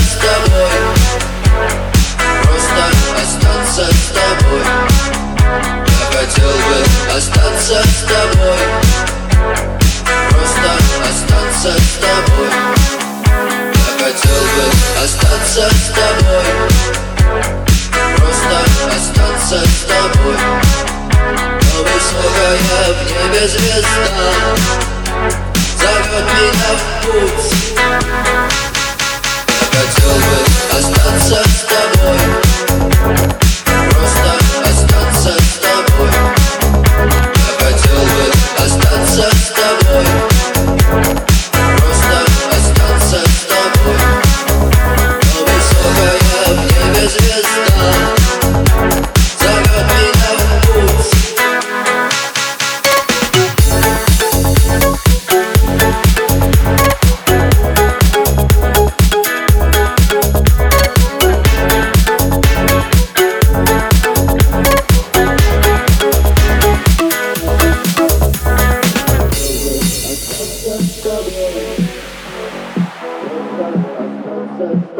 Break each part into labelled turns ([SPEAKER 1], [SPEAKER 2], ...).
[SPEAKER 1] с тобой. Просто остаться с тобой. Я хотел бы остаться с тобой. Просто остаться с тобой. Я хотел бы остаться с тобой. Просто остаться с тобой. Но высокая в небе звезда.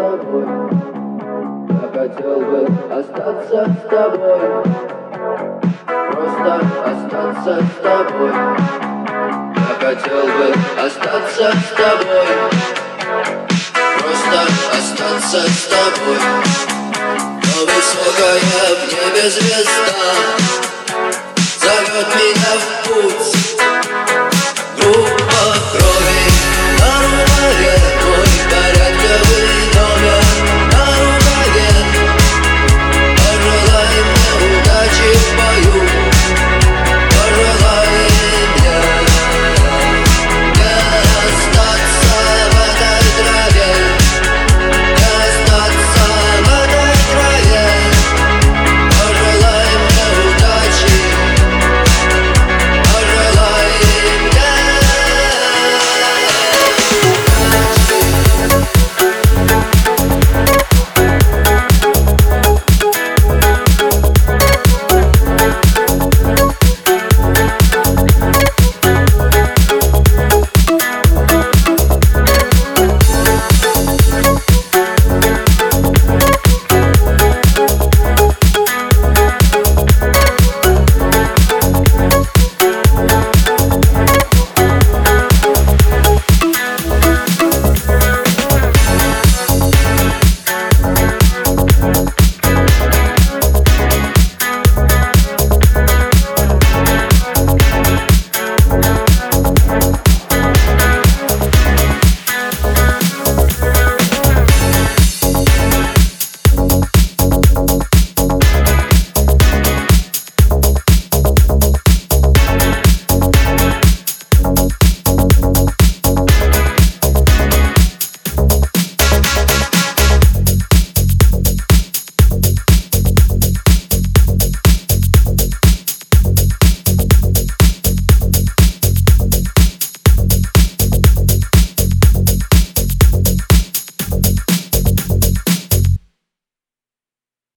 [SPEAKER 1] Тобой. Я хотел бы остаться с тобой. Просто остаться с тобой. Я хотел бы остаться с тобой. Просто остаться с тобой. Но высокая в небе звезда Зовет меня в путь